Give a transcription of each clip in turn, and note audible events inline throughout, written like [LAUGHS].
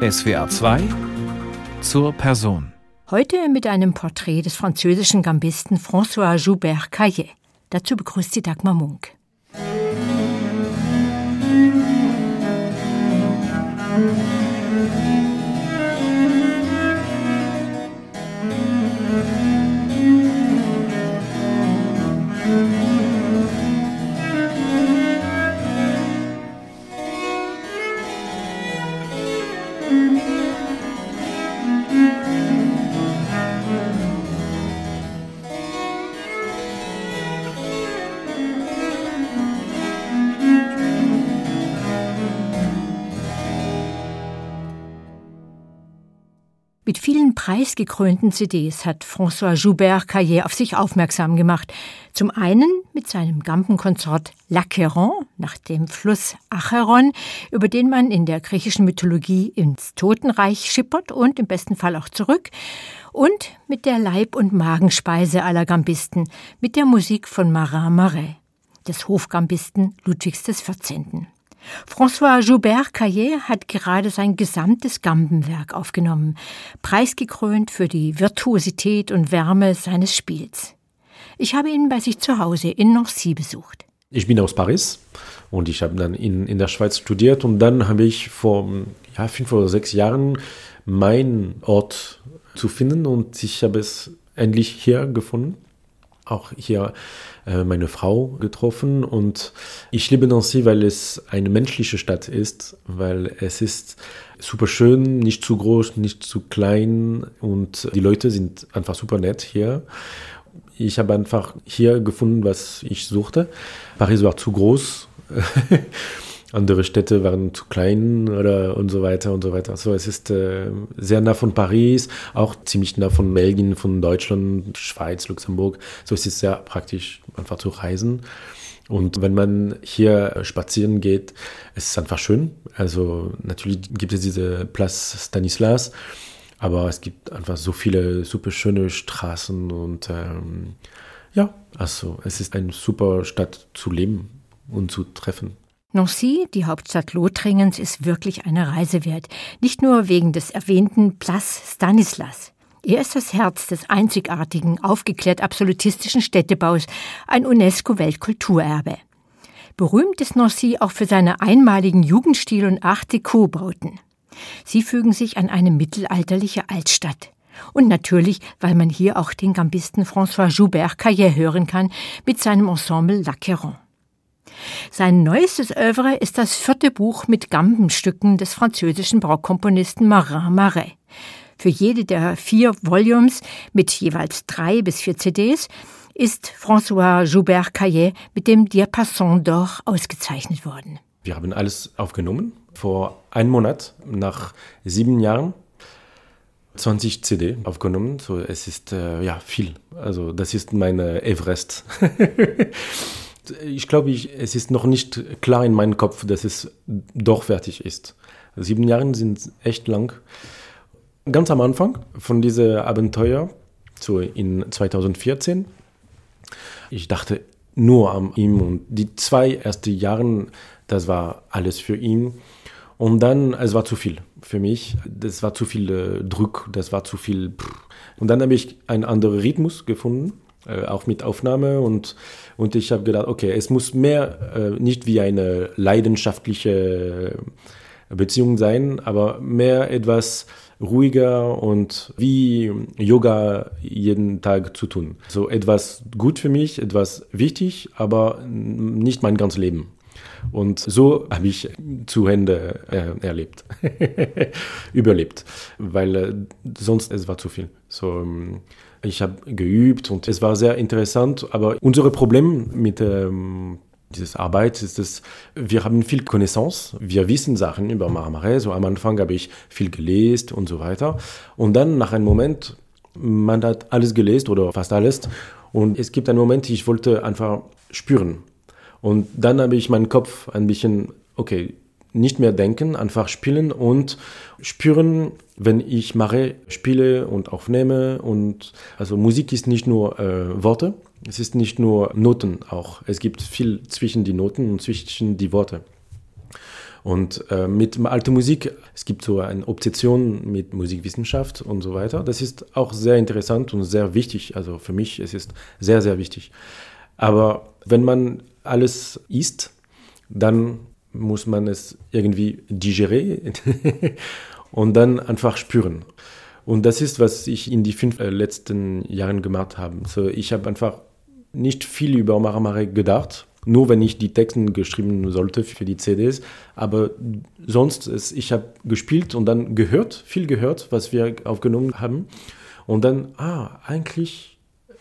SWR 2 zur Person. Heute mit einem Porträt des französischen Gambisten François Joubert Caillet. Dazu begrüßt sie Dagmar Munk. Vielen preisgekrönten CDs hat François Joubert Caillet auf sich aufmerksam gemacht. Zum einen mit seinem Gampenkonsort L'Acheron nach dem Fluss Acheron, über den man in der griechischen Mythologie ins Totenreich schippert und im besten Fall auch zurück. Und mit der Leib- und Magenspeise aller Gambisten, mit der Musik von Marin Marais, des Hofgambisten Ludwigs XIV. François Joubert Caillet hat gerade sein gesamtes Gambenwerk aufgenommen, preisgekrönt für die Virtuosität und Wärme seines Spiels. Ich habe ihn bei sich zu Hause in Nancy besucht. Ich bin aus Paris und ich habe dann in, in der Schweiz studiert und dann habe ich vor ja, fünf oder sechs Jahren meinen Ort zu finden und ich habe es endlich hier gefunden auch hier äh, meine Frau getroffen und ich liebe Nancy, weil es eine menschliche Stadt ist, weil es ist super schön, nicht zu groß, nicht zu klein und die Leute sind einfach super nett hier. Ich habe einfach hier gefunden, was ich suchte. Paris war zu groß. [LAUGHS] Andere Städte waren zu klein oder und so weiter und so weiter. So, es ist äh, sehr nah von Paris, auch ziemlich nah von Belgien, von Deutschland, Schweiz, Luxemburg. So es ist sehr praktisch, einfach zu reisen. Und wenn man hier spazieren geht, es ist einfach schön. Also natürlich gibt es diese Platz Stanislas, aber es gibt einfach so viele super schöne Straßen und ähm, ja, also es ist eine super Stadt zu leben und zu treffen. Nancy, die Hauptstadt Lothringens, ist wirklich eine Reise wert. Nicht nur wegen des erwähnten Place Stanislas. Er ist das Herz des einzigartigen, aufgeklärt absolutistischen Städtebaus, ein UNESCO-Weltkulturerbe. Berühmt ist Nancy auch für seine einmaligen Jugendstil- und Art Deco-Bauten. Sie fügen sich an eine mittelalterliche Altstadt. Und natürlich, weil man hier auch den Gambisten François Joubert Caillet hören kann mit seinem Ensemble L'Aqueron. Sein neuestes Övre ist das vierte Buch mit Gambenstücken des französischen Barockkomponisten Marin Marais. Für jede der vier Volumes mit jeweils drei bis vier CDs ist François Joubert Caillet mit dem Diapason d'Or ausgezeichnet worden. Wir haben alles aufgenommen vor einem Monat, nach sieben Jahren. 20 CD aufgenommen. So, es ist äh, ja viel. Also das ist meine Everest. [LAUGHS] ich glaube, ich, es ist noch nicht klar in meinem Kopf, dass es doch fertig ist. Sieben Jahre sind echt lang. Ganz am Anfang von diesem Abenteuer, so in 2014, ich dachte nur an ihm und die zwei ersten Jahre, das war alles für ihn. Und dann, es war zu viel für mich. Das war zu viel äh, Druck, das war zu viel. Pff. Und dann habe ich einen anderen Rhythmus gefunden äh, auch mit Aufnahme und, und ich habe gedacht, okay, es muss mehr äh, nicht wie eine leidenschaftliche Beziehung sein, aber mehr etwas ruhiger und wie Yoga jeden Tag zu tun. So etwas gut für mich, etwas wichtig, aber nicht mein ganzes Leben. Und so habe ich zu Hände äh, erlebt, [LAUGHS] überlebt, weil äh, sonst es war zu viel. So, ähm, ich habe geübt und es war sehr interessant, aber unser Problem mit ähm, diese Arbeit ist dass wir haben viel Connaissance, wir wissen Sachen über Marmarais. So am Anfang habe ich viel gelesen und so weiter. Und dann nach einem Moment, man hat alles gelesen oder fast alles. Und es gibt einen Moment, ich wollte einfach spüren. Und dann habe ich meinen Kopf ein bisschen, okay, nicht mehr denken, einfach spielen und spüren, wenn ich mache, spiele und aufnehme. Und also Musik ist nicht nur äh, Worte, es ist nicht nur Noten auch. Es gibt viel zwischen die Noten und zwischen die Worte. Und äh, mit alter Musik, es gibt so eine Obsession mit Musikwissenschaft und so weiter. Das ist auch sehr interessant und sehr wichtig. Also für mich es ist sehr, sehr wichtig. Aber wenn man alles isst, dann muss man es irgendwie digerieren [LAUGHS] und dann einfach spüren. Und das ist, was ich in die fünf äh, letzten Jahren gemacht habe. So, ich habe einfach nicht viel über Maramare gedacht, nur wenn ich die Texte geschrieben sollte für die CDs. Aber sonst, ist, ich habe gespielt und dann gehört, viel gehört, was wir aufgenommen haben. Und dann, ah, eigentlich,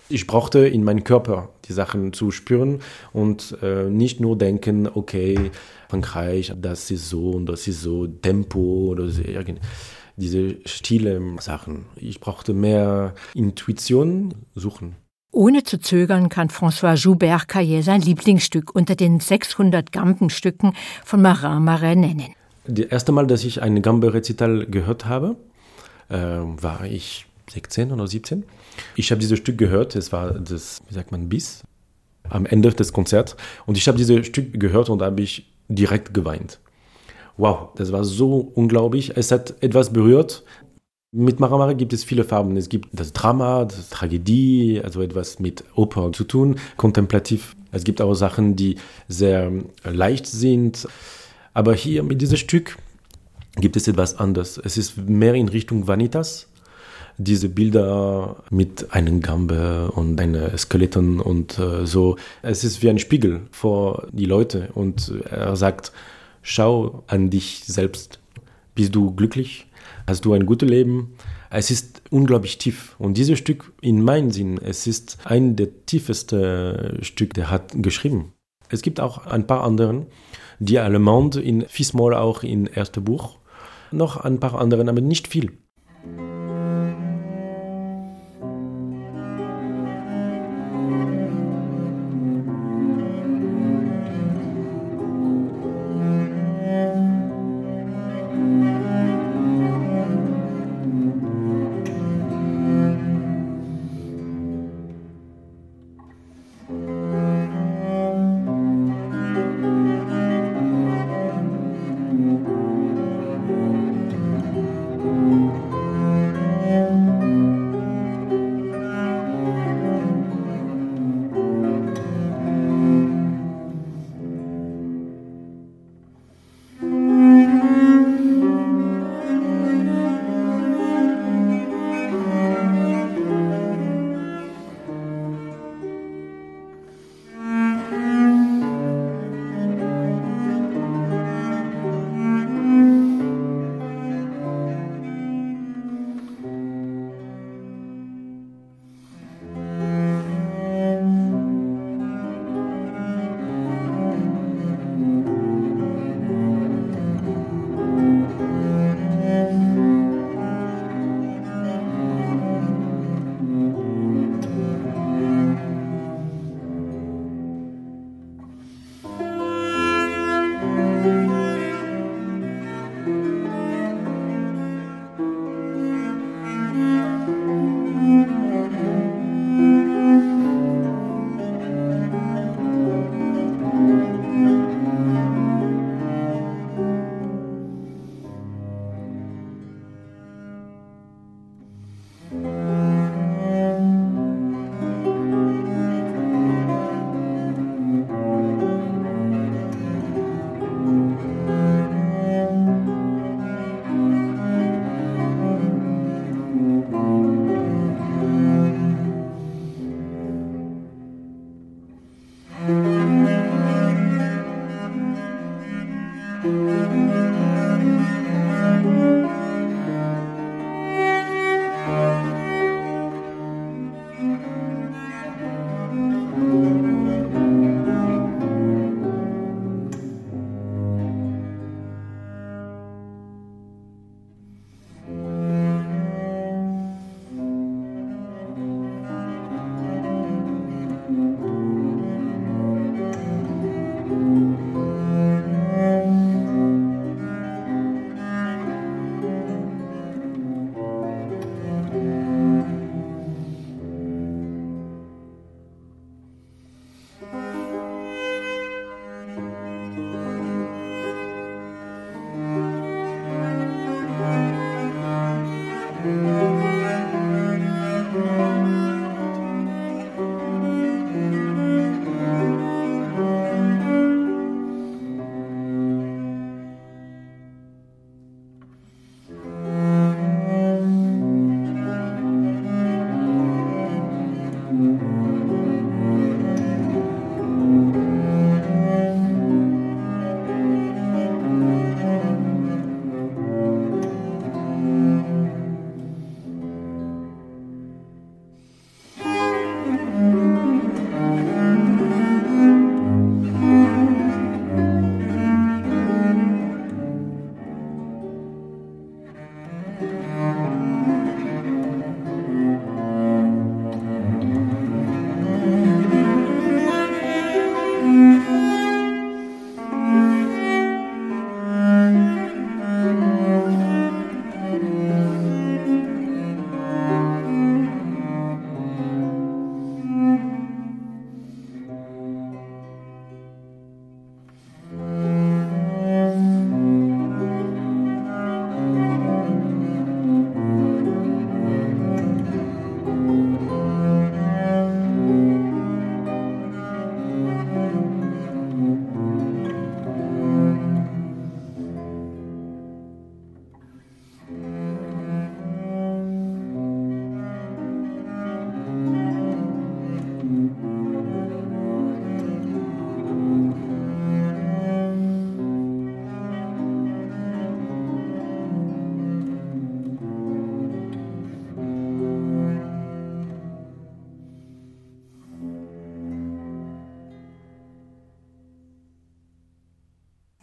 ich brauchte in meinem Körper die Sachen zu spüren und äh, nicht nur denken, okay, Frankreich, das ist so und das ist so, Tempo oder so, diese stille Sachen. Ich brauchte mehr Intuition suchen. Ohne zu zögern kann François Joubert Caillet sein Lieblingsstück unter den 600 Gambenstücken von Marin Marais nennen. Das erste Mal, dass ich ein Gambe-Rezital gehört habe, äh, war ich 16 oder 17. Ich habe dieses Stück gehört, es war das, wie sagt man, Bis am Ende des Konzerts. Und ich habe dieses Stück gehört und habe ich direkt geweint. Wow, das war so unglaublich. Es hat etwas berührt, mit Maramare gibt es viele Farben. Es gibt das Drama, das Tragödie, also etwas mit Oper zu tun, kontemplativ. Es gibt auch Sachen, die sehr leicht sind. Aber hier mit diesem Stück gibt es etwas anderes. Es ist mehr in Richtung Vanitas. Diese Bilder mit einem Gambe und einem Skeleton und äh, so. Es ist wie ein Spiegel vor die Leute und er sagt, schau an dich selbst. Bist du glücklich? hast du ein gutes Leben. Es ist unglaublich tief. Und dieses Stück, in meinem Sinn, es ist ein der tiefsten Stück, der hat geschrieben. Es gibt auch ein paar anderen, die Allemande in Fismol auch in erste Buch. Noch ein paar anderen, aber nicht viel.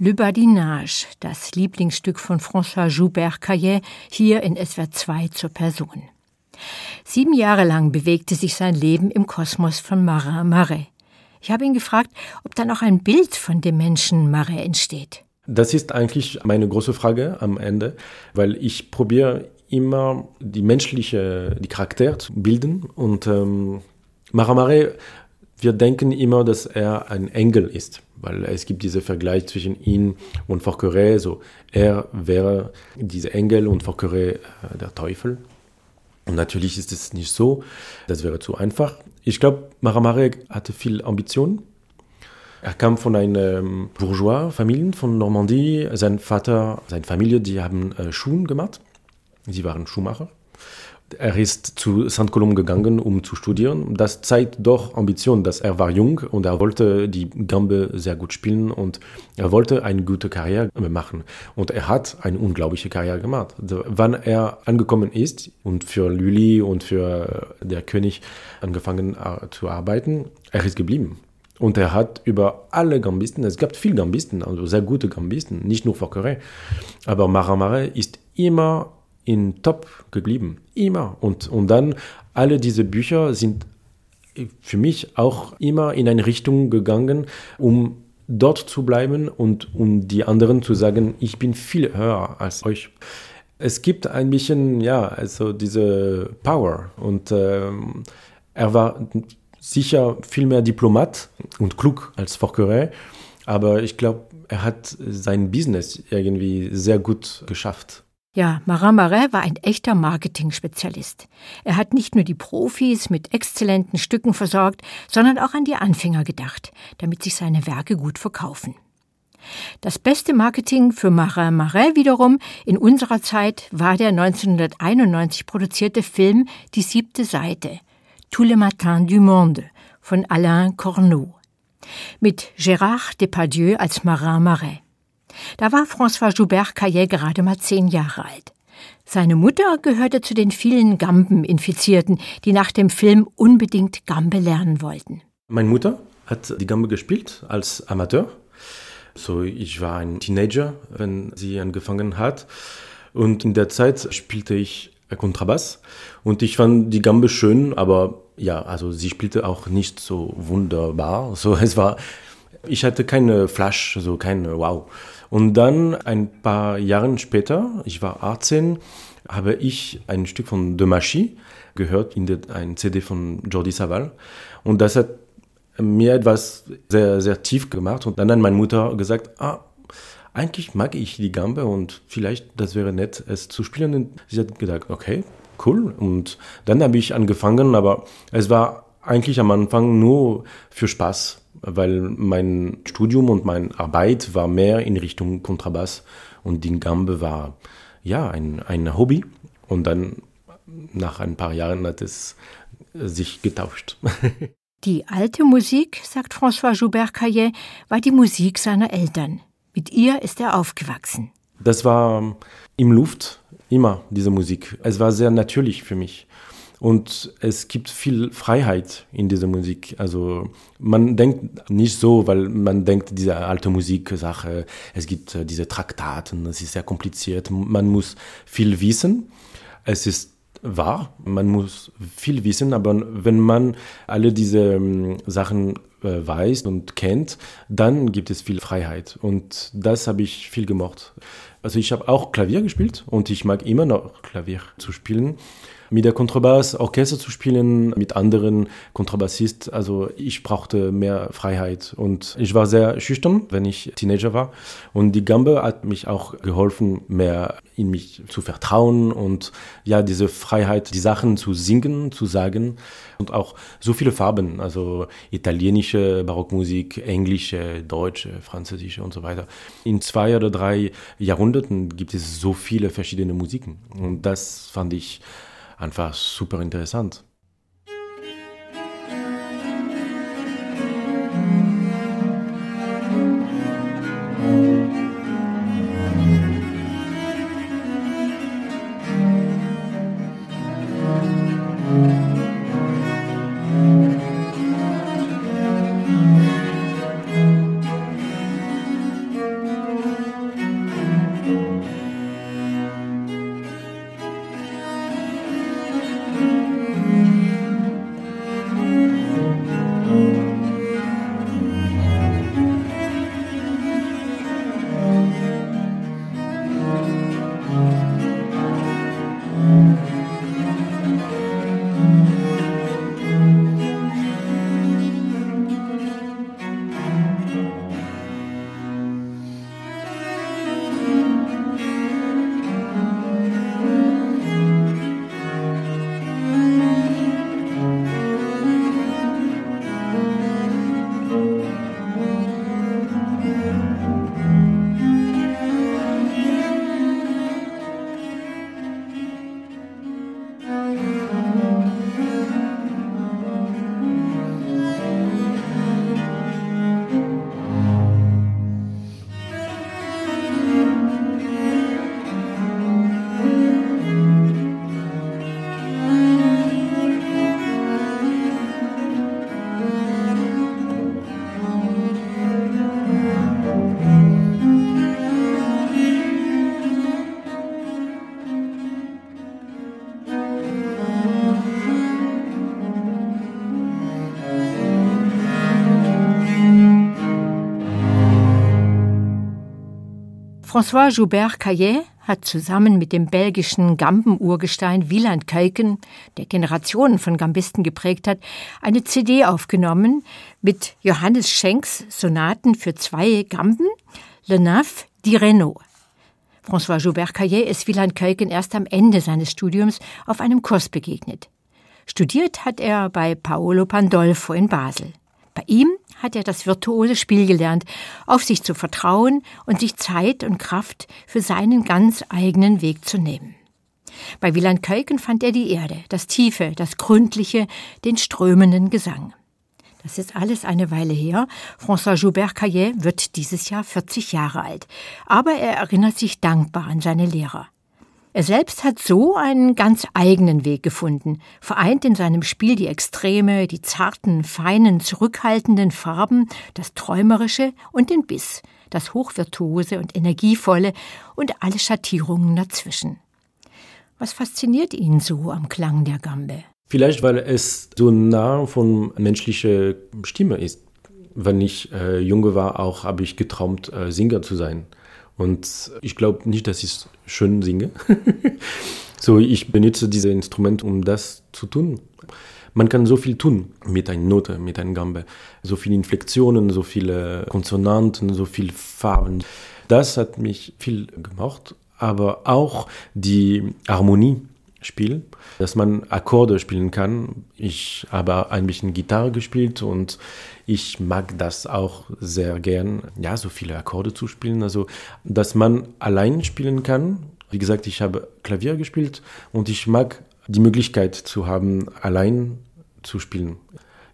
Le Badinage, das Lieblingsstück von François Joubert Caillet, hier in SWR 2 zur Person. Sieben Jahre lang bewegte sich sein Leben im Kosmos von Marin Marais. Ich habe ihn gefragt, ob dann auch ein Bild von dem Menschen Marais entsteht. Das ist eigentlich meine große Frage am Ende, weil ich probiere immer die menschliche, die Charakter zu bilden und ähm, Marin Marais, wir denken immer, dass er ein Engel ist, weil es gibt diesen Vergleich zwischen ihm und Forqueray, so er wäre dieser Engel und Forqueray äh, der Teufel. Und natürlich ist es nicht so, das wäre zu einfach. Ich glaube, Maramare hatte viel Ambition. Er kam von einer ähm, Bourgeois-Familie von Normandie. Sein Vater, seine Familie, die haben äh, Schuhen gemacht. Sie waren Schuhmacher. Er ist zu St. Colombe gegangen, um zu studieren. Das zeigt doch Ambition, dass er war jung und er wollte die Gambe sehr gut spielen und er wollte eine gute Karriere machen. Und er hat eine unglaubliche Karriere gemacht. Wann er angekommen ist und für Lully und für der König angefangen äh, zu arbeiten, er ist geblieben. Und er hat über alle Gambisten, es gab viele Gambisten, also sehr gute Gambisten, nicht nur Fouqueray, aber Maramare ist immer in Top geblieben. Immer. Und, und dann alle diese Bücher sind für mich auch immer in eine Richtung gegangen, um dort zu bleiben und um die anderen zu sagen, ich bin viel höher als euch. Es gibt ein bisschen, ja, also diese Power und ähm, er war sicher viel mehr Diplomat und klug als Forqueray, aber ich glaube, er hat sein Business irgendwie sehr gut geschafft. Ja, Marin Marais war ein echter Marketing-Spezialist. Er hat nicht nur die Profis mit exzellenten Stücken versorgt, sondern auch an die Anfänger gedacht, damit sich seine Werke gut verkaufen. Das beste Marketing für Marin Marais wiederum in unserer Zeit war der 1991 produzierte Film Die siebte Seite, Tous les matins du monde von Alain Corneau. Mit Gérard Depardieu als Marin Marais. Da war François Joubert Caillet gerade mal zehn Jahre alt. Seine Mutter gehörte zu den vielen Gamben-Infizierten, die nach dem Film unbedingt Gambe lernen wollten. Meine Mutter hat die Gambe gespielt als Amateur. So, ich war ein Teenager, wenn sie angefangen hat. Und in der Zeit spielte ich Kontrabass. Und ich fand die Gambe schön, aber ja, also sie spielte auch nicht so wunderbar. So, es war, ich hatte keine Flash, so keine Wow. Und dann ein paar Jahre später, ich war 18, habe ich ein Stück von De Machy gehört in der, ein CD von Jordi Saval. Und das hat mir etwas sehr, sehr tief gemacht. Und dann hat meine Mutter gesagt, ah, eigentlich mag ich die Gambe und vielleicht das wäre nett, es zu spielen. Und sie hat gesagt, okay, cool. Und dann habe ich angefangen, aber es war eigentlich am Anfang nur für Spaß weil mein Studium und meine Arbeit war mehr in Richtung Kontrabass und die Gambe war ja ein, ein Hobby und dann nach ein paar Jahren hat es sich getauscht. [LAUGHS] Die alte Musik, sagt François Joubert Caillet, war die Musik seiner Eltern. Mit ihr ist er aufgewachsen. Das war im Luft immer diese Musik. Es war sehr natürlich für mich. Und es gibt viel Freiheit in dieser Musik. Also man denkt nicht so, weil man denkt, diese alte Musiksache, es gibt äh, diese Traktaten, es ist sehr kompliziert, man muss viel wissen. Es ist wahr, man muss viel wissen, aber wenn man alle diese ähm, Sachen äh, weiß und kennt, dann gibt es viel Freiheit. Und das habe ich viel gemocht. Also ich habe auch Klavier gespielt und ich mag immer noch Klavier zu spielen mit der Kontrabass Orchester zu spielen, mit anderen Kontrabassisten. Also ich brauchte mehr Freiheit und ich war sehr schüchtern, wenn ich Teenager war. Und die Gambe hat mich auch geholfen, mehr in mich zu vertrauen und ja, diese Freiheit, die Sachen zu singen, zu sagen und auch so viele Farben, also italienische Barockmusik, englische, deutsche, französische und so weiter. In zwei oder drei Jahrhunderten gibt es so viele verschiedene Musiken und das fand ich einfach super interessant. François Joubert Caillet hat zusammen mit dem belgischen Gambenurgestein Wieland Keuken, der Generationen von Gambisten geprägt hat, eine CD aufgenommen mit Johannes Schenks Sonaten für zwei Gamben, Le Neuf di Renault. François Joubert Caillet ist Wieland Keuken erst am Ende seines Studiums auf einem Kurs begegnet. Studiert hat er bei Paolo Pandolfo in Basel. Bei ihm hat er das virtuose Spiel gelernt, auf sich zu vertrauen und sich Zeit und Kraft für seinen ganz eigenen Weg zu nehmen. Bei Wieland Keuken fand er die Erde, das Tiefe, das Gründliche, den strömenden Gesang. Das ist alles eine Weile her. François Joubert Caillet wird dieses Jahr 40 Jahre alt. Aber er erinnert sich dankbar an seine Lehrer. Er selbst hat so einen ganz eigenen Weg gefunden, vereint in seinem Spiel die Extreme, die zarten, feinen, zurückhaltenden Farben, das Träumerische und den Biss, das Hochvirtuose und Energievolle und alle Schattierungen dazwischen. Was fasziniert ihn so am Klang der Gambe? Vielleicht, weil es so nah von menschlicher Stimme ist. Wenn ich äh, junge war, auch habe ich geträumt, äh, Singer zu sein. Und ich glaube nicht, dass ich schön singe. [LAUGHS] so, ich benutze dieses Instrument, um das zu tun. Man kann so viel tun mit einer Note, mit einer Gambe. So viele Inflektionen, so viele Konsonanten, so viele Farben. Das hat mich viel gemacht, aber auch die Harmonie Spiel, dass man Akkorde spielen kann. Ich habe ein bisschen Gitarre gespielt und ich mag das auch sehr gern, ja, so viele Akkorde zu spielen. Also, dass man allein spielen kann. Wie gesagt, ich habe Klavier gespielt und ich mag die Möglichkeit zu haben, allein zu spielen.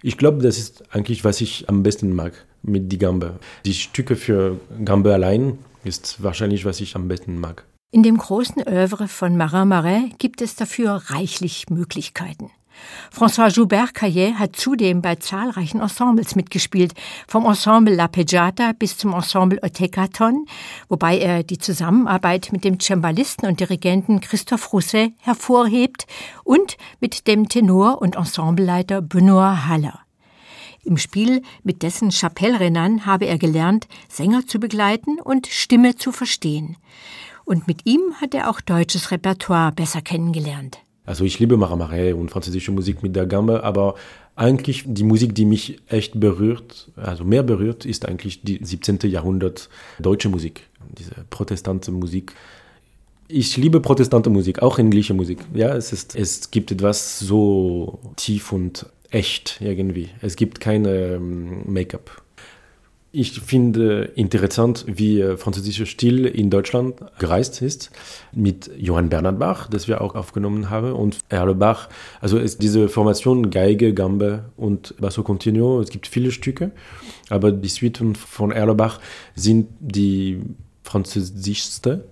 Ich glaube, das ist eigentlich, was ich am besten mag mit die Gambe. Die Stücke für Gambe allein ist wahrscheinlich, was ich am besten mag. In dem großen Övre von Marin Marais gibt es dafür reichlich Möglichkeiten. François Joubert Caillet hat zudem bei zahlreichen Ensembles mitgespielt, vom Ensemble La Peggiata bis zum Ensemble Otekaton, wobei er die Zusammenarbeit mit dem Cembalisten und Dirigenten Christophe Rousset hervorhebt und mit dem Tenor- und Ensembleleiter Benoit Haller. Im Spiel mit dessen Chapelle Renan habe er gelernt, Sänger zu begleiten und Stimme zu verstehen und mit ihm hat er auch deutsches Repertoire besser kennengelernt. Also ich liebe Maramarais und französische Musik mit der Gambe, aber eigentlich die Musik, die mich echt berührt, also mehr berührt, ist eigentlich die 17. Jahrhundert deutsche Musik, diese protestante Musik. Ich liebe protestante Musik, auch englische Musik. Ja, es ist, es gibt etwas so tief und echt irgendwie. Es gibt keine ähm, Make-up. Ich finde interessant, wie äh, französischer Stil in Deutschland gereist ist, mit Johann Bernhard Bach, das wir auch aufgenommen haben, und Erle Bach. Also ist diese Formation Geige, Gambe und Basso Continuo, es gibt viele Stücke, aber die Suiten von Erle Bach sind die französischste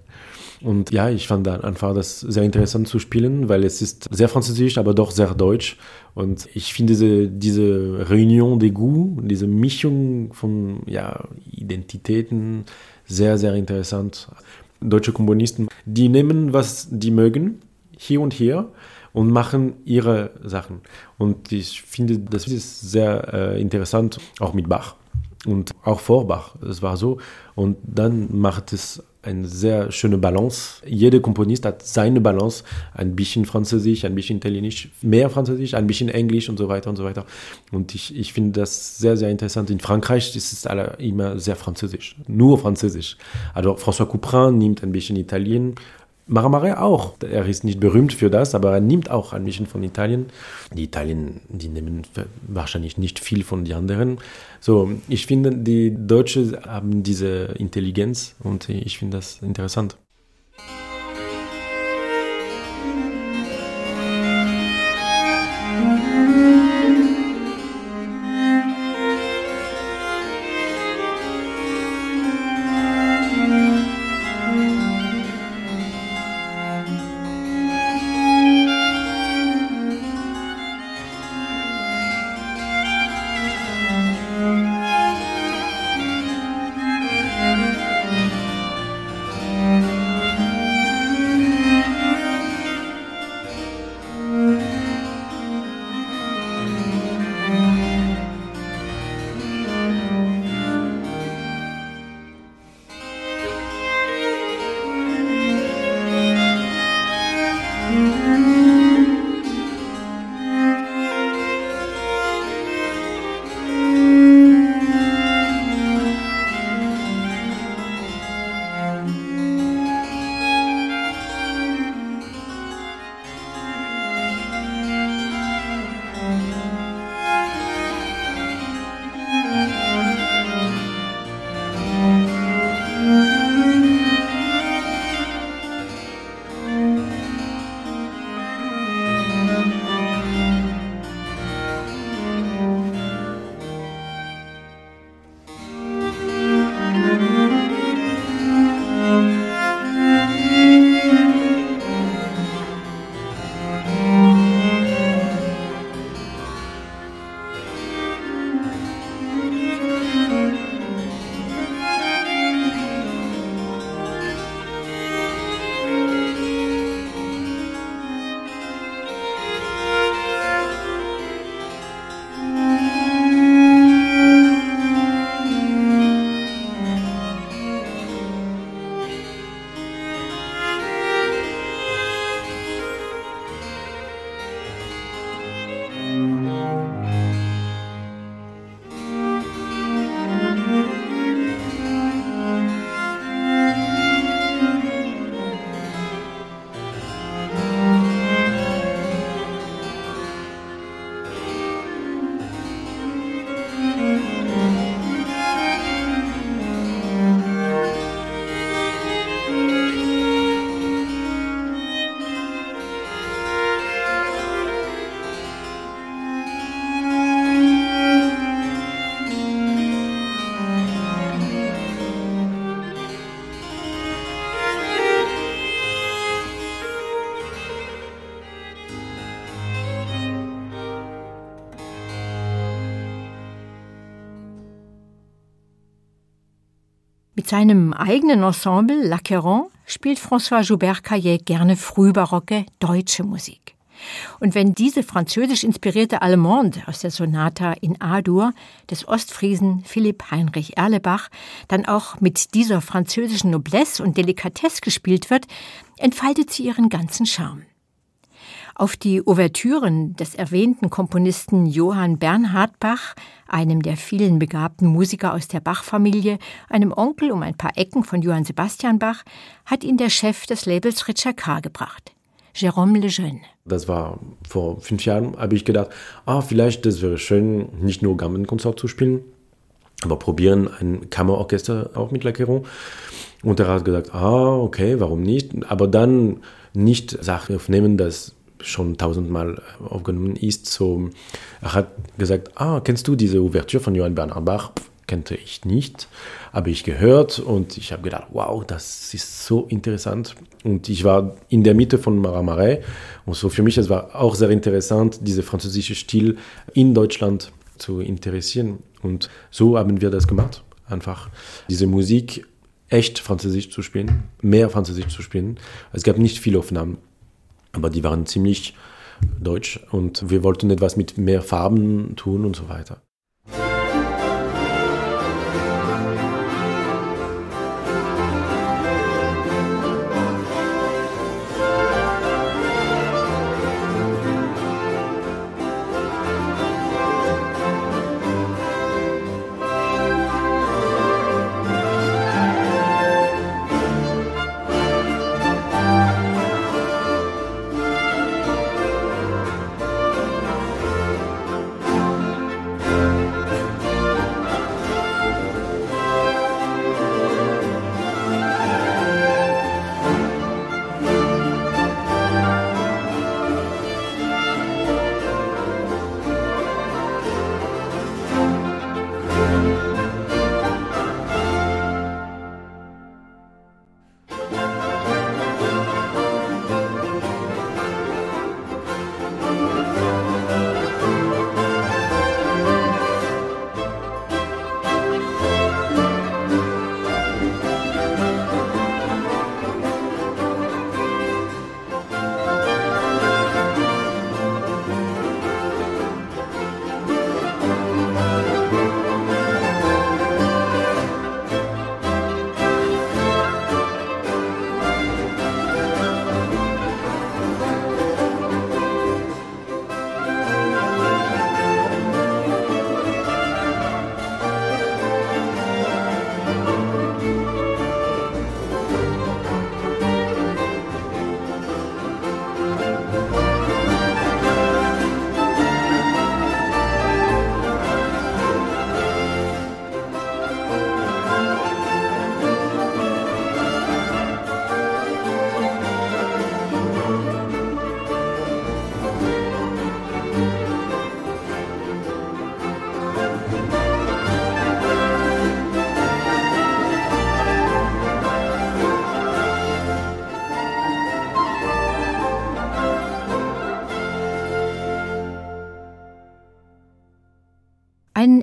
und ja, ich fand einfach das sehr interessant zu spielen, weil es ist sehr französisch, aber doch sehr deutsch. Und ich finde diese, diese Réunion des Goûts, diese Mischung von ja, Identitäten sehr, sehr interessant. Deutsche Komponisten, die nehmen, was die mögen, hier und hier, und machen ihre Sachen. Und ich finde, das ist sehr äh, interessant, auch mit Bach und auch vor Bach. Es war so. Und dann macht es eine sehr schöne Balance. Jeder Komponist hat seine Balance, ein bisschen Französisch, ein bisschen Italienisch, mehr Französisch, ein bisschen Englisch und so weiter und so weiter. Und ich, ich finde das sehr, sehr interessant. In Frankreich ist es alle immer sehr französisch, nur französisch. Also François Couperin nimmt ein bisschen Italien, Marmare auch. Er ist nicht berühmt für das, aber er nimmt auch ein bisschen von Italien. Die Italien, die nehmen wahrscheinlich nicht viel von den anderen. So, ich finde, die Deutschen haben diese Intelligenz und ich finde das interessant. Seinem eigenen Ensemble L'Acqueron spielt François Joubert Caillet gerne frühbarocke deutsche Musik. Und wenn diese französisch inspirierte Allemande aus der Sonata in A-Dur des Ostfriesen Philipp Heinrich Erlebach dann auch mit dieser französischen Noblesse und Delikatesse gespielt wird, entfaltet sie ihren ganzen Charme. Auf die Ouvertüren des erwähnten Komponisten Johann Bernhard Bach, einem der vielen begabten Musiker aus der Bach-Familie, einem Onkel um ein paar Ecken von Johann Sebastian Bach, hat ihn der Chef des Labels Richard K. gebracht. Jérôme Lejeune. Das war vor fünf Jahren, habe ich gedacht, ah, vielleicht das wäre schön, nicht nur Gammenkonzert zu spielen, aber probieren ein Kammerorchester auch mit Lacqueron. Und er hat gesagt, ah, okay, warum nicht? Aber dann nicht Sachen aufnehmen, das schon tausendmal aufgenommen ist. So, er hat gesagt, ah, kennst du diese Ouvertüre von Johann Bernhard Bach? kannte ich nicht, habe ich gehört und ich habe gedacht, wow, das ist so interessant. Und ich war in der Mitte von Marais und so für mich, es war auch sehr interessant, diese französische Stil in Deutschland zu interessieren. Und so haben wir das gemacht. Einfach diese Musik echt französisch zu spielen, mehr französisch zu spielen. Es gab nicht viele Aufnahmen, aber die waren ziemlich deutsch und wir wollten etwas mit mehr Farben tun und so weiter.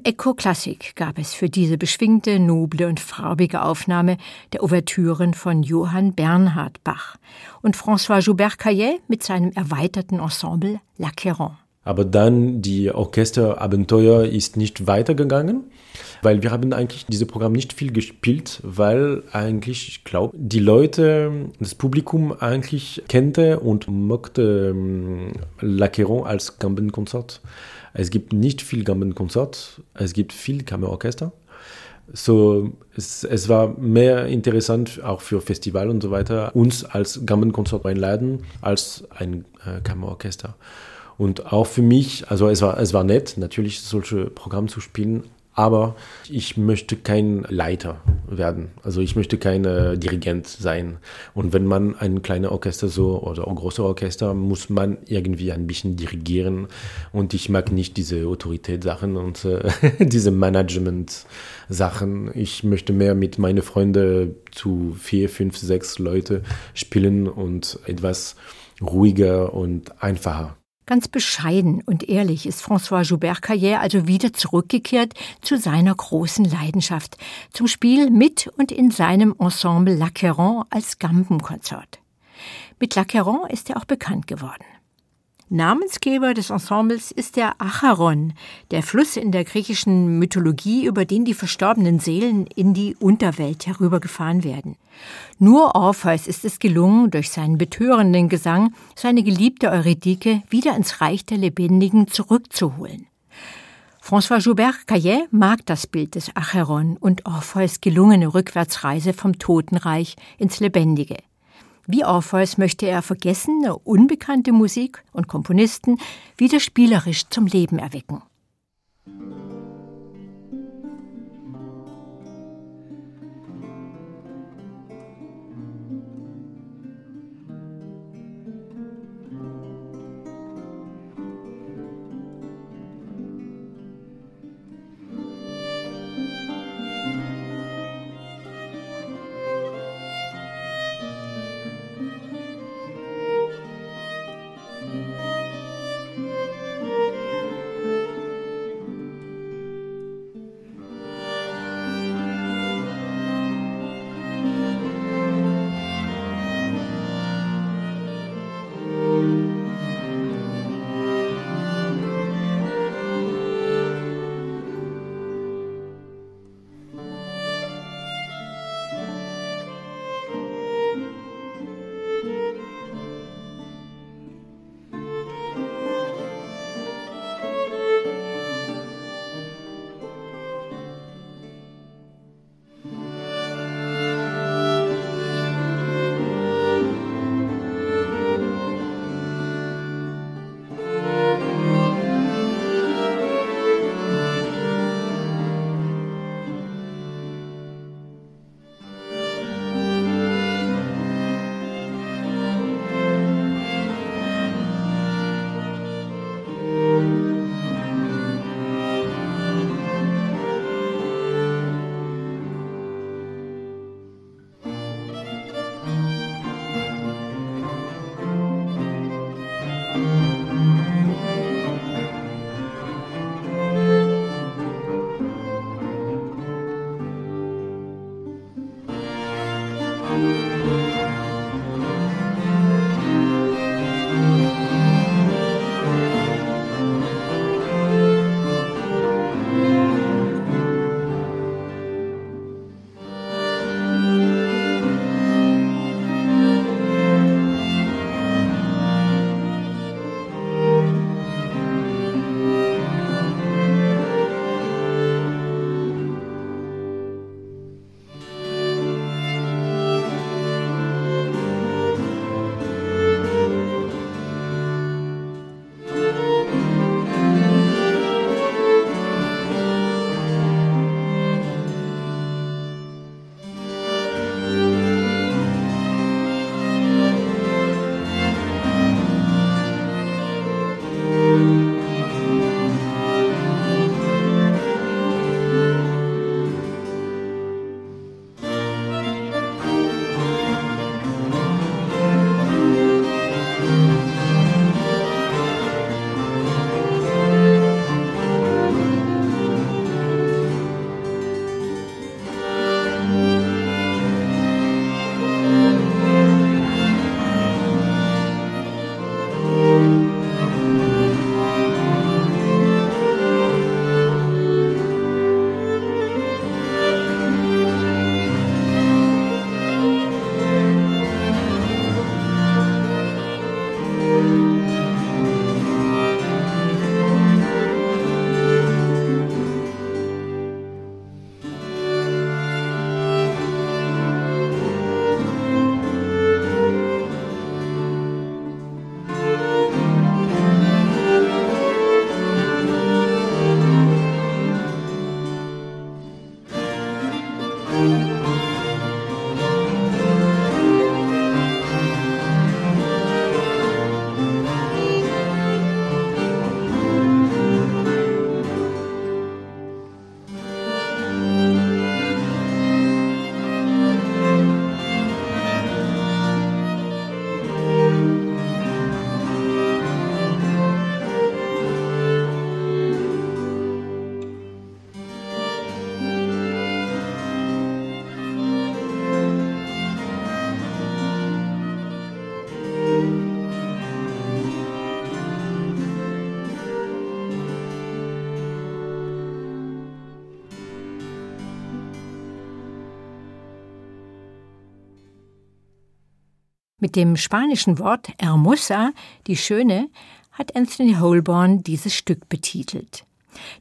Ein Echo-Klassik gab es für diese beschwingte, noble und farbige Aufnahme der Ouvertüren von Johann Bernhard Bach und François Joubert Caillet mit seinem erweiterten Ensemble L'Acqueron. Aber dann die Orchesterabenteuer ist nicht weitergegangen, weil wir haben eigentlich dieses Programm nicht viel gespielt, weil eigentlich, ich glaube, die Leute, das Publikum eigentlich kannte und mochte ähm, L'Acqueron als Gambenkonzert. Es gibt nicht viel Gambenkonzert, es gibt viel Kammerorchester. So, es, es war mehr interessant, auch für Festival und so weiter, uns als Gambenkonzert einladen, als ein äh, Kammerorchester. Und auch für mich, also es war, es war nett, natürlich solche Programme zu spielen, aber ich möchte kein Leiter werden. Also ich möchte kein äh, Dirigent sein. Und wenn man ein kleines Orchester so oder ein großes Orchester, muss man irgendwie ein bisschen dirigieren. Und ich mag nicht diese Autoritätssachen und äh, [LAUGHS] diese Management-Sachen. Ich möchte mehr mit meinen Freunden zu vier, fünf, sechs Leute spielen und etwas ruhiger und einfacher. Ganz bescheiden und ehrlich ist François Joubert Caillet also wieder zurückgekehrt zu seiner großen Leidenschaft, zum Spiel mit und in seinem Ensemble L'Acqueron als Gambenkonzert. Mit L'Acqueron ist er auch bekannt geworden. Namensgeber des Ensembles ist der Acheron, der Fluss in der griechischen Mythologie, über den die verstorbenen Seelen in die Unterwelt herübergefahren werden. Nur Orpheus ist es gelungen, durch seinen betörenden Gesang seine geliebte Eurydike wieder ins Reich der Lebendigen zurückzuholen. François Joubert Caillet mag das Bild des Acheron und Orpheus gelungene Rückwärtsreise vom Totenreich ins Lebendige. Wie Orpheus möchte er vergessene, unbekannte Musik und Komponisten wieder spielerisch zum Leben erwecken. Dem spanischen Wort Hermosa, die Schöne, hat Anthony Holborn dieses Stück betitelt.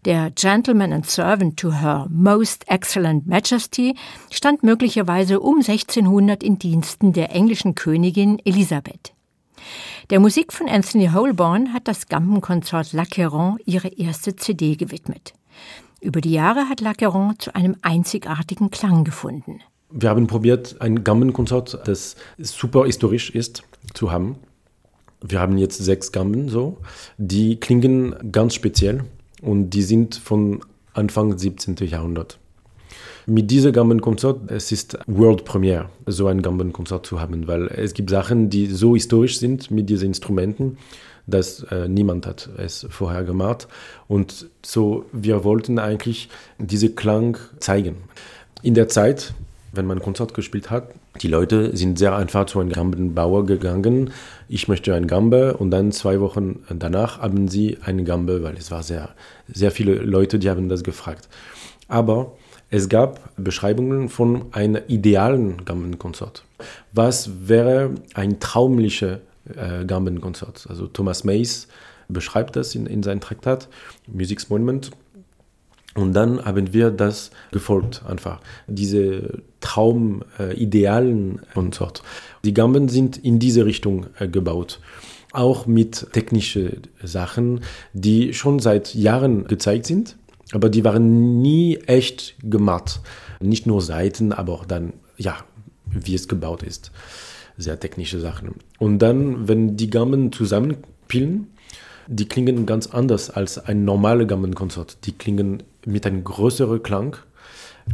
Der Gentleman and Servant to Her Most Excellent Majesty stand möglicherweise um 1600 in Diensten der englischen Königin Elisabeth. Der Musik von Anthony Holborn hat das Gampenkonsort Lacqueron ihre erste CD gewidmet. Über die Jahre hat Lacqueron zu einem einzigartigen Klang gefunden. Wir haben probiert, ein Gambenkonsort, das super historisch ist, zu haben. Wir haben jetzt sechs Gamben so. Die klingen ganz speziell und die sind von Anfang 17. Jahrhundert. Mit diesem Gambenkonzert, es ist World Premiere, so ein Gambenkonzert zu haben, weil es gibt Sachen, die so historisch sind mit diesen Instrumenten, dass äh, niemand hat es vorher gemacht. Und so, wir wollten eigentlich diese Klang zeigen. In der Zeit, wenn man ein Konzert gespielt hat, die Leute sind sehr einfach zu einem Gambenbauer gegangen. Ich möchte ein Gambe und dann zwei Wochen danach haben sie eine Gambe, weil es war sehr, sehr viele Leute, die haben das gefragt. Aber es gab Beschreibungen von einem idealen Gambenkonzert. Was wäre ein traumlicher äh, Gambenkonzert? Also Thomas Mays beschreibt das in, in seinem Traktat Music's Monument und dann haben wir das gefolgt, einfach. Diese Traum, äh, idealen Konzert. Die Gamben sind in diese Richtung äh, gebaut. Auch mit technischen Sachen, die schon seit Jahren gezeigt sind, aber die waren nie echt gemacht. Nicht nur Seiten, aber auch dann, ja, wie es gebaut ist. Sehr technische Sachen. Und dann, wenn die Gamben zusammenspielen, die klingen ganz anders als ein normales Gammenkonzert. Die klingen mit einem größeren Klang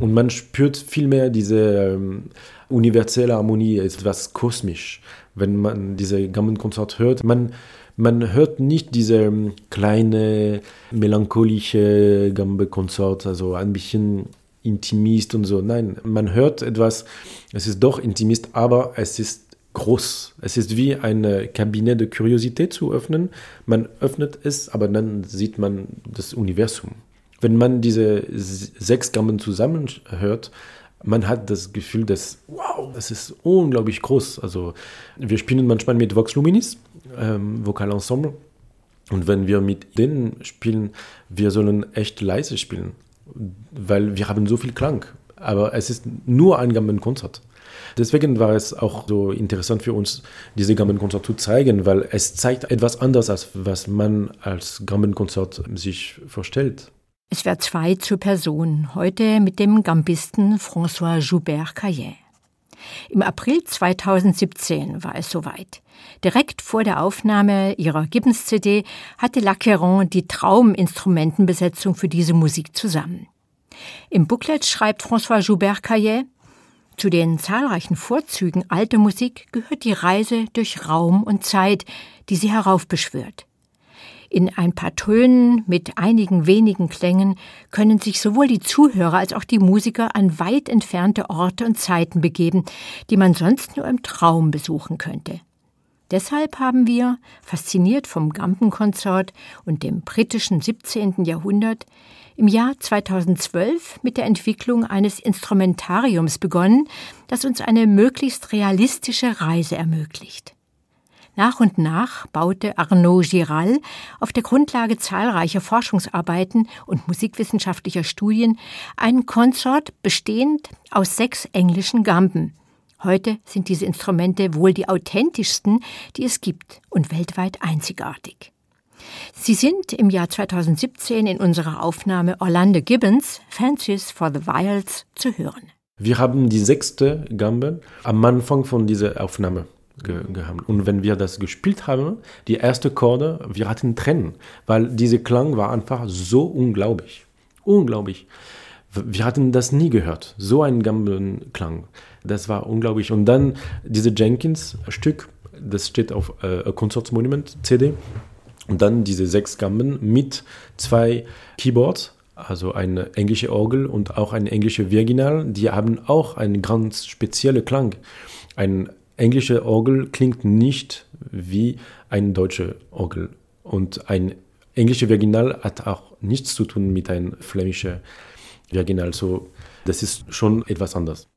und man spürt viel mehr diese ähm, universelle Harmonie, etwas kosmisch, wenn man diese Gammenkonzert hört. Man, man hört nicht diese ähm, kleine, melancholische Gambe-Konzert, also ein bisschen intimist und so. Nein, man hört etwas, es ist doch intimist, aber es ist groß. Es ist wie eine Kabine der Kuriosität zu öffnen. Man öffnet es, aber dann sieht man das Universum. Wenn man diese sechs Gammen zusammenhört, man hat das Gefühl, dass, wow, das ist unglaublich groß. Also wir spielen manchmal mit Vox Luminis, ähm, Vokalensemble. Und wenn wir mit denen spielen, wir sollen echt leise spielen, weil wir haben so viel Klang. Aber es ist nur ein Gammenkonzert. Deswegen war es auch so interessant für uns, diese Gambenkonzert zu zeigen, weil es zeigt etwas anderes, als was man als Gambenkonzert sich vorstellt. Es wird zwei zur Person, heute mit dem Gambisten François Joubert Caillet. Im April 2017 war es soweit. Direkt vor der Aufnahme ihrer Gibbons-CD hatte Lacqueron die Trauminstrumentenbesetzung für diese Musik zusammen. Im Booklet schreibt François Joubert Caillet, zu den zahlreichen Vorzügen alter Musik gehört die Reise durch Raum und Zeit, die sie heraufbeschwört. In ein paar Tönen mit einigen wenigen Klängen können sich sowohl die Zuhörer als auch die Musiker an weit entfernte Orte und Zeiten begeben, die man sonst nur im Traum besuchen könnte. Deshalb haben wir, fasziniert vom Gampenkonsort und dem britischen 17. Jahrhundert, im Jahr 2012 mit der Entwicklung eines Instrumentariums begonnen, das uns eine möglichst realistische Reise ermöglicht. Nach und nach baute Arnaud Giral auf der Grundlage zahlreicher Forschungsarbeiten und musikwissenschaftlicher Studien einen Konsort bestehend aus sechs englischen Gamben. Heute sind diese Instrumente wohl die authentischsten, die es gibt und weltweit einzigartig. Sie sind im Jahr 2017 in unserer Aufnahme Orlando Gibbons Fancies for the Wilds zu hören. Wir haben die sechste Gambe am Anfang von dieser Aufnahme ge gehabt. Und wenn wir das gespielt haben, die erste Chorde, wir hatten Tränen, weil dieser Klang war einfach so unglaublich. Unglaublich. Wir hatten das nie gehört, so ein Gambenklang. Das war unglaublich. Und dann dieses Jenkins-Stück, das steht auf äh, Konzertmonument CD. Und dann diese sechs Gamben mit zwei Keyboards, also eine englische Orgel und auch eine englische Virginal, die haben auch einen ganz speziellen Klang. Ein englische Orgel klingt nicht wie eine deutsche Orgel. Und ein englische Virginal hat auch nichts zu tun mit einem flämischen Virginal. So, das ist schon etwas anders.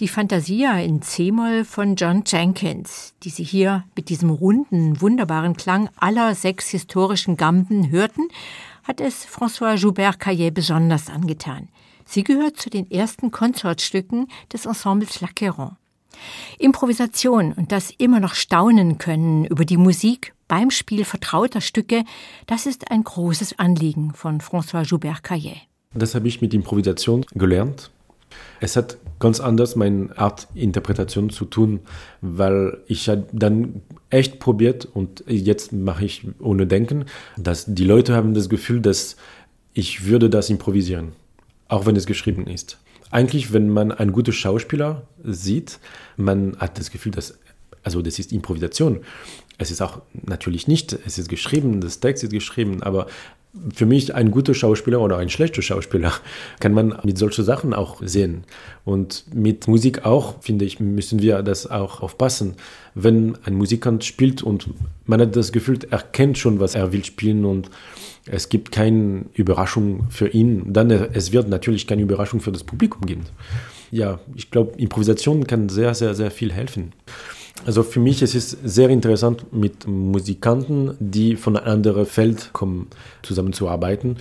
Die Fantasia in C-Moll von John Jenkins, die Sie hier mit diesem runden, wunderbaren Klang aller sechs historischen Gamben hörten, hat es François Joubert Caillet besonders angetan. Sie gehört zu den ersten Konzertstücken des Ensembles L'Acqueron. Improvisation und das immer noch staunen können über die Musik beim Spiel vertrauter Stücke, das ist ein großes Anliegen von François Joubert Caillet. Das habe ich mit Improvisation gelernt. Es hat ganz anders meine Art Interpretation zu tun, weil ich dann echt probiert und jetzt mache ich ohne Denken, dass die Leute haben das Gefühl, dass ich würde das improvisieren, auch wenn es geschrieben ist. Eigentlich, wenn man einen guten Schauspieler sieht, man hat das Gefühl, dass also das ist Improvisation. Es ist auch natürlich nicht, es ist geschrieben, das Text ist geschrieben, aber für mich ein guter Schauspieler oder ein schlechter Schauspieler [LAUGHS] kann man mit solchen Sachen auch sehen. Und mit Musik auch, finde ich, müssen wir das auch aufpassen. Wenn ein Musikant spielt und man hat das Gefühl, er kennt schon, was er will spielen und es gibt keine Überraschung für ihn, dann es wird natürlich keine Überraschung für das Publikum geben. Ja, ich glaube, Improvisation kann sehr, sehr, sehr viel helfen. Also für mich ist es sehr interessant, mit Musikanten, die von einem anderen Feld kommen, zusammenzuarbeiten,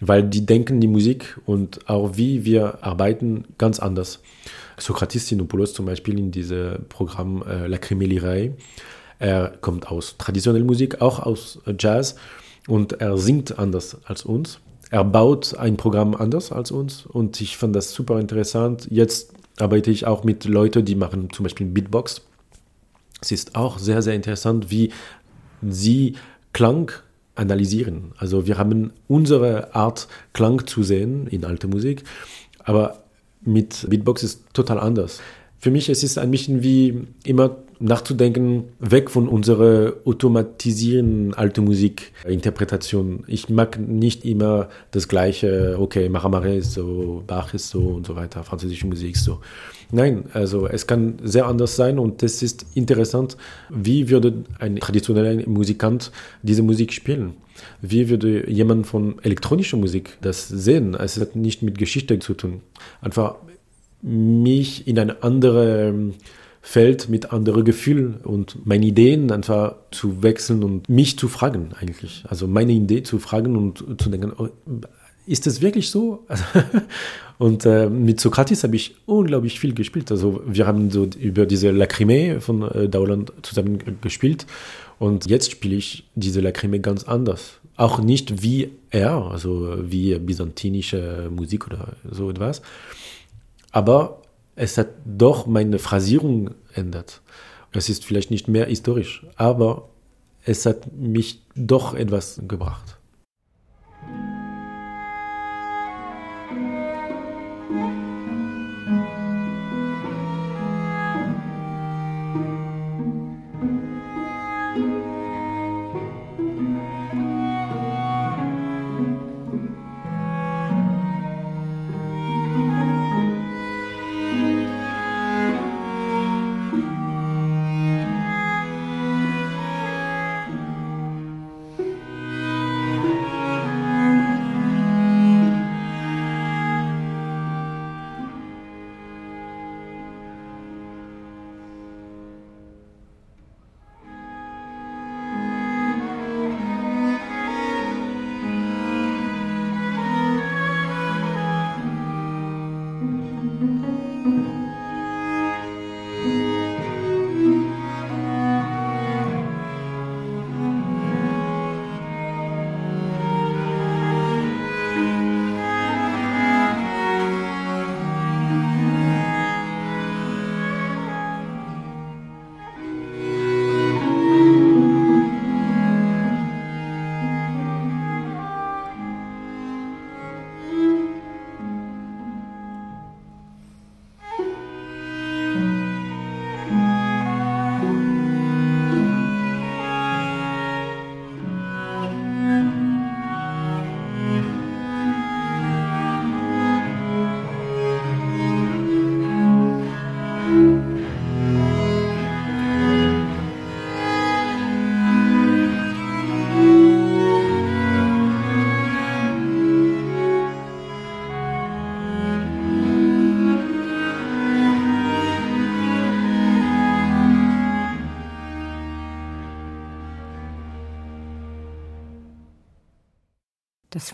weil die denken die Musik und auch wie wir arbeiten ganz anders. Sokratis Sinopoulos zum Beispiel in diesem Programm äh, La Crimelirei, er kommt aus traditioneller Musik, auch aus Jazz und er singt anders als uns. Er baut ein Programm anders als uns und ich fand das super interessant. Jetzt arbeite ich auch mit Leuten, die machen zum Beispiel Beatbox es ist auch sehr, sehr interessant, wie sie Klang analysieren. Also wir haben unsere Art, Klang zu sehen in alte Musik, aber mit Beatbox ist total anders. Für mich ist es ein bisschen wie immer nachzudenken, weg von unserer automatisierten alte Musikinterpretation. Ich mag nicht immer das Gleiche, okay, Maramare ist so, Bach ist so und so weiter, französische Musik ist so. Nein, also es kann sehr anders sein und es ist interessant, wie würde ein traditioneller Musikant diese Musik spielen? Wie würde jemand von elektronischer Musik das sehen? Es hat nicht mit Geschichte zu tun. Einfach mich in ein anderes Feld mit anderen Gefühlen und meine Ideen einfach zu wechseln und mich zu fragen eigentlich. Also meine Idee zu fragen und zu denken, oh, ist das wirklich so? [LAUGHS] und äh, mit Sokrates habe ich unglaublich viel gespielt. Also wir haben so über diese Lacrimée von äh, Dauland zusammen gespielt und jetzt spiele ich diese Lacrimée ganz anders. Auch nicht wie er, also wie byzantinische Musik oder so etwas. Aber es hat doch meine Phrasierung ändert. Es ist vielleicht nicht mehr historisch, aber es hat mich doch etwas gebracht.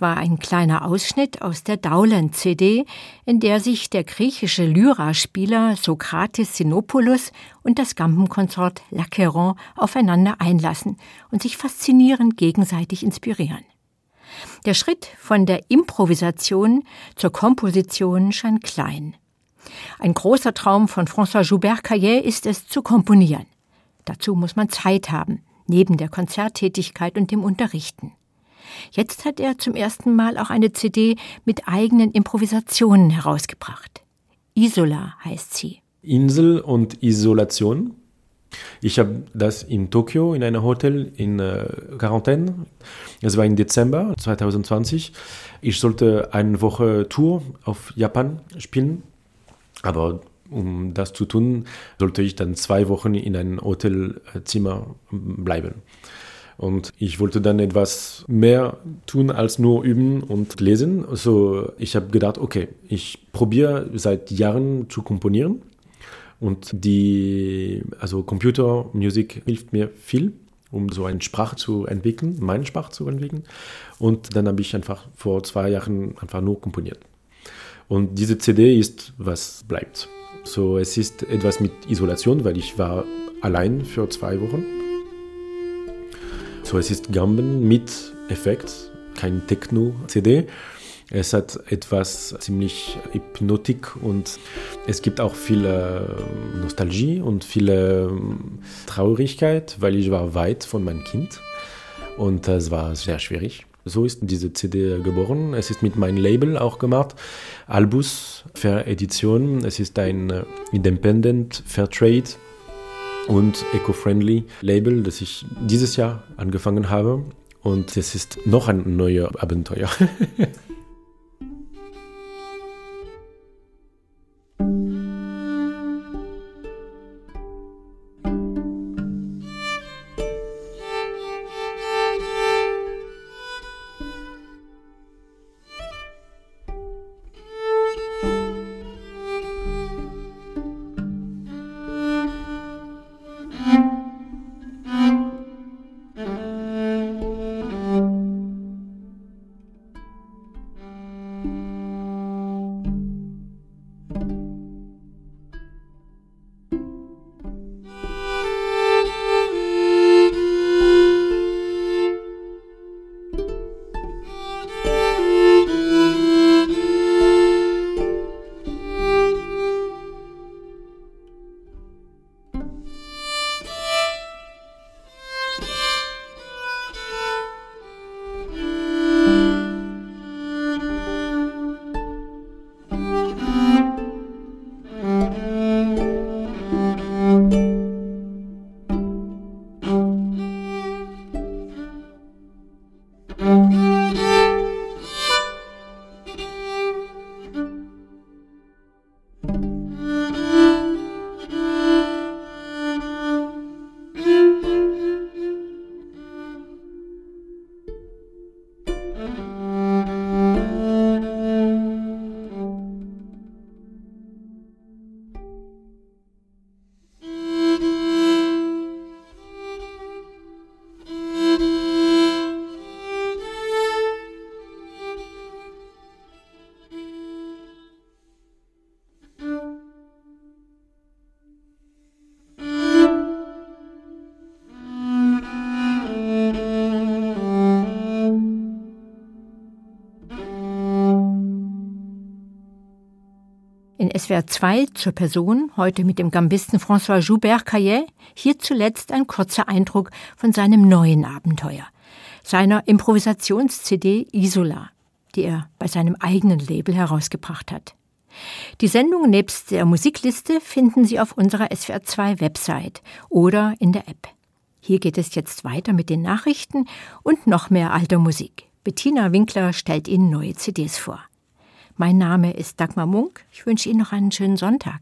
War ein kleiner Ausschnitt aus der Dauland-CD, in der sich der griechische Lyraspieler Sokrates Sinopoulos und das Gambenkonsort Lacqueron aufeinander einlassen und sich faszinierend gegenseitig inspirieren. Der Schritt von der Improvisation zur Komposition scheint klein. Ein großer Traum von François Joubert-Caillet ist es, zu komponieren. Dazu muss man Zeit haben, neben der Konzerttätigkeit und dem Unterrichten. Jetzt hat er zum ersten Mal auch eine CD mit eigenen Improvisationen herausgebracht. Isola heißt sie. Insel und Isolation. Ich habe das in Tokio in einem Hotel in äh, Quarantäne. Es war im Dezember 2020. Ich sollte eine Woche Tour auf Japan spielen, aber um das zu tun, sollte ich dann zwei Wochen in einem Hotelzimmer bleiben. Und ich wollte dann etwas mehr tun als nur üben und lesen. Also ich habe gedacht, okay, ich probiere seit Jahren zu komponieren. Und die, also Computermusik hilft mir viel, um so eine Sprache zu entwickeln, meine Sprache zu entwickeln. Und dann habe ich einfach vor zwei Jahren einfach nur komponiert. Und diese CD ist, was bleibt. So, es ist etwas mit Isolation, weil ich war allein für zwei Wochen so, es ist Gamben mit Effekt, kein Techno-CD. Es hat etwas ziemlich Hypnotik und es gibt auch viel Nostalgie und viel ähm, Traurigkeit, weil ich war weit von meinem Kind und es war sehr schwierig. So ist diese CD geboren. Es ist mit meinem Label auch gemacht. Albus Fair Edition. Es ist ein äh, Independent Fairtrade und Eco-Friendly Label, das ich dieses Jahr angefangen habe. Und es ist noch ein neues Abenteuer. [LAUGHS] SWR 2 zur Person, heute mit dem Gambisten François Joubert-Caillet, hier zuletzt ein kurzer Eindruck von seinem neuen Abenteuer, seiner Improvisations-CD Isola, die er bei seinem eigenen Label herausgebracht hat. Die Sendung nebst der Musikliste finden Sie auf unserer SWR 2 Website oder in der App. Hier geht es jetzt weiter mit den Nachrichten und noch mehr alter Musik. Bettina Winkler stellt Ihnen neue CDs vor. Mein Name ist Dagmar Munk. Ich wünsche Ihnen noch einen schönen Sonntag.